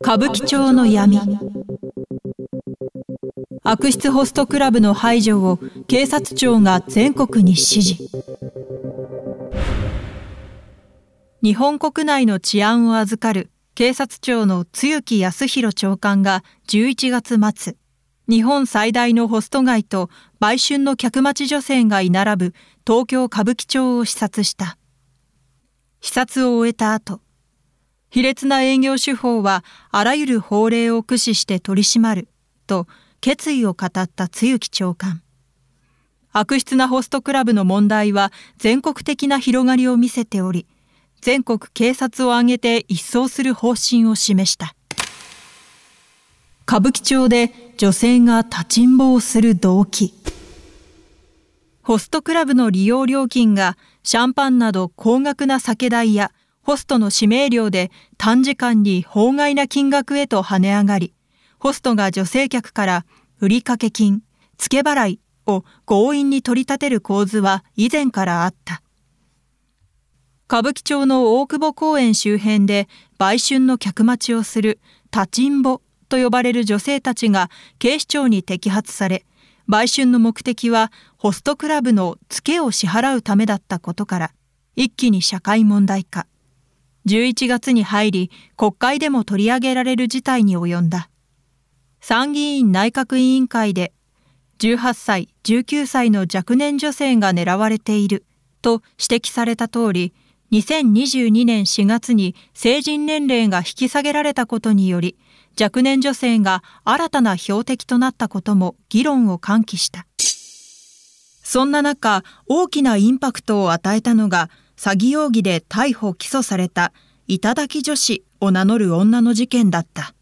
歌舞伎町の闇。悪質ホストクラブの排除を警察庁が全国に指示。日本国内の治安を預かる警察庁の露木康弘長官が11月末日本最大のホスト街と売春の客待ち女性が居並ぶ東京歌舞伎町を視察した。視察を終えた後卑劣な営業手法はあらゆる法令を駆使して取り締まると決意を語った露木長官。悪質なホストクラブの問題は全国的な広がりを見せており、全国警察を挙げて一掃する方針を示した。歌舞伎町で女性が立ちんぼをする動機。ホストクラブの利用料金がシャンパンなど高額な酒代やホストの指名料で短時間に法外な金額へと跳ね上がり、ホストが女性客から売掛金、付け払いを強引に取り立てる構図は以前からあった。歌舞伎町の大久保公園周辺で売春の客待ちをする立ちんぼと呼ばれる女性たちが警視庁に摘発され、売春の目的はホストクラブの付けを支払うためだったことから、一気に社会問題化。11月に入り国会でも取り上げられる事態に及んだ。参議院内閣委員会で18歳、19歳の若年女性が狙われていると指摘された通り、2022年4月に成人年齢が引き下げられたことにより、若年女性が新たな標的となったことも議論を喚起した。そんな中、大きなインパクトを与えたのが、詐欺容疑で逮捕・起訴された、頂き女子を名乗る女の事件だった。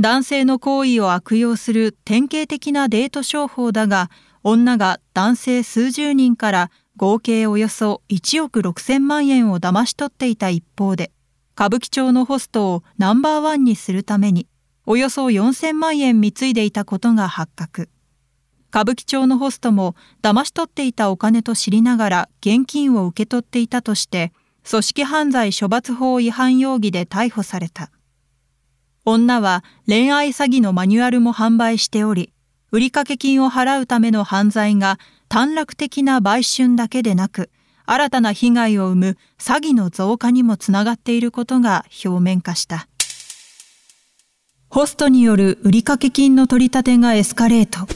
男性の行為を悪用する典型的なデート商法だが、女が男性数十人から合計およそ1億6千万円を騙し取っていた一方で、歌舞伎町のホストをナンバーワンにするために、およそ4千万円貢いでいたことが発覚。歌舞伎町のホストも騙し取っていたお金と知りながら現金を受け取っていたとして、組織犯罪処罰法違反容疑で逮捕された。女は恋愛詐欺のマニュアルも販売しており、売掛金を払うための犯罪が短絡的な売春だけでなく、新たな被害を生む詐欺の増加にもつながっていることが表面化した。ホストによる売掛金の取り立てがエスカレート。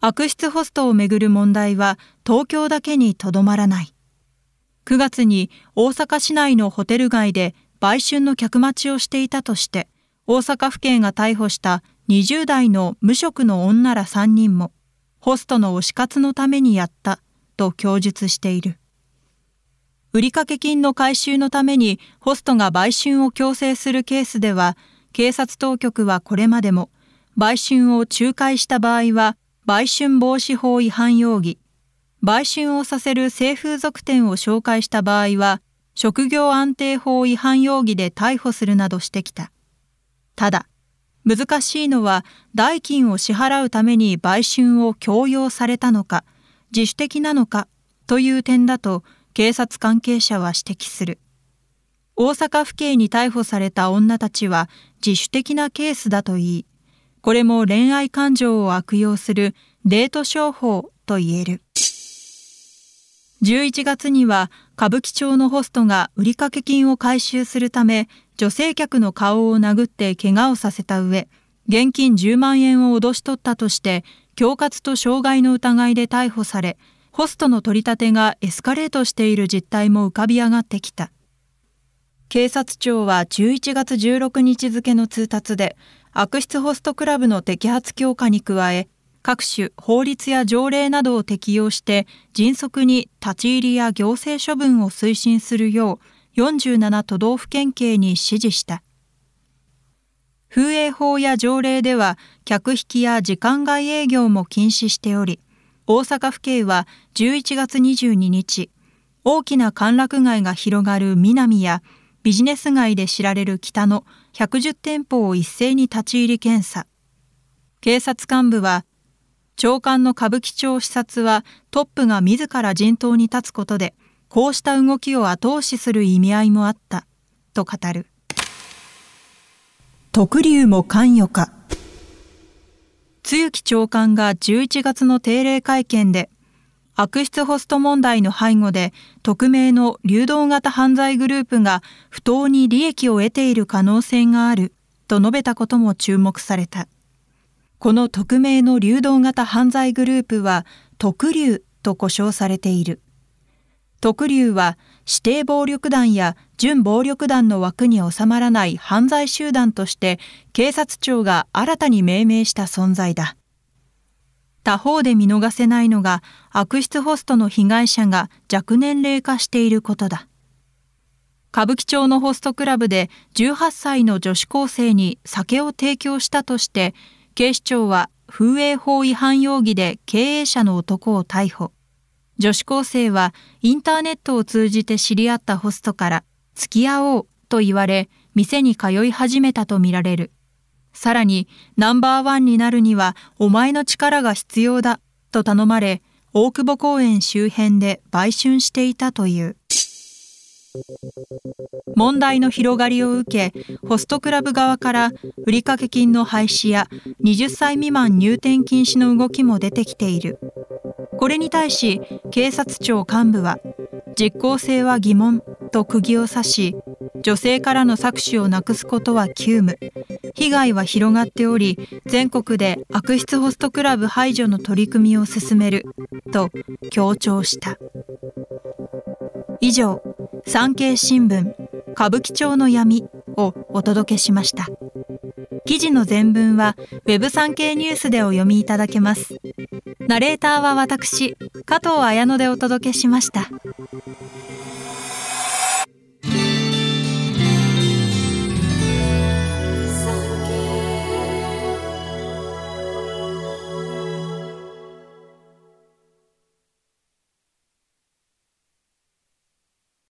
悪質ホストをめぐる問題は東京だけにとどまらない。9月に大阪市内のホテル街で売春の客待ちをしていたとして、大阪府警が逮捕した20代の無職の女ら3人も、ホストの推し活のためにやったと供述している。売掛金の回収のためにホストが売春を強制するケースでは、警察当局はこれまでも、売春を仲介した場合は、売春防止法違反容疑、売春をさせる性風俗店を紹介した場合は、職業安定法違反容疑で逮捕するなどしてきた。ただ、難しいのは代金を支払うために売春を強要されたのか、自主的なのかという点だと警察関係者は指摘する。大阪府警に逮捕された女たちは自主的なケースだといい、これも恋愛感情を悪用するデート商法と言える。11月には歌舞伎町のホストが売掛金を回収するため女性客の顔を殴って怪我をさせた上現金10万円を脅し取ったとして恐喝と傷害の疑いで逮捕されホストの取り立てがエスカレートしている実態も浮かび上がってきた警察庁は11月16日付の通達で悪質ホストクラブの摘発強化に加え各種法律や条例などを適用して迅速に立ち入りや行政処分を推進するよう47都道府県警に指示した。風営法や条例では客引きや時間外営業も禁止しており、大阪府警は11月22日、大きな歓楽街が広がる南やビジネス街で知られる北の110店舗を一斉に立ち入り検査。警察幹部は長官の歌舞伎町視察はトップが自ら陣頭に立つことで、こうした動きを後押しする意味合いもあった、と語る。特流も関与か。露木長官が11月の定例会見で、悪質ホスト問題の背後で匿名の流動型犯罪グループが不当に利益を得ている可能性があると述べたことも注目された。この匿名の流動型犯罪グループは特流と呼称されている。特流は指定暴力団や準暴力団の枠に収まらない犯罪集団として警察庁が新たに命名した存在だ。他方で見逃せないのが悪質ホストの被害者が若年齢化していることだ。歌舞伎町のホストクラブで18歳の女子高生に酒を提供したとして警視庁は風営法違反容疑で経営者の男を逮捕。女子高生はインターネットを通じて知り合ったホストから付き合おうと言われ店に通い始めたとみられる。さらにナンバーワンになるにはお前の力が必要だと頼まれ大久保公園周辺で売春していたという。問題の広がりを受け、ホストクラブ側から売掛金の廃止や20歳未満入店禁止の動きも出てきている。これに対し、警察庁幹部は、実効性は疑問と釘を刺し、女性からの搾取をなくすことは急務。被害は広がっており、全国で悪質ホストクラブ排除の取り組みを進める、と強調した。以上、産経新聞歌舞伎町の闇をお届けしました。記事の全文は Web 産経ニュースでお読みいただけます。ナレーターは私、加藤綾乃でお届けしました。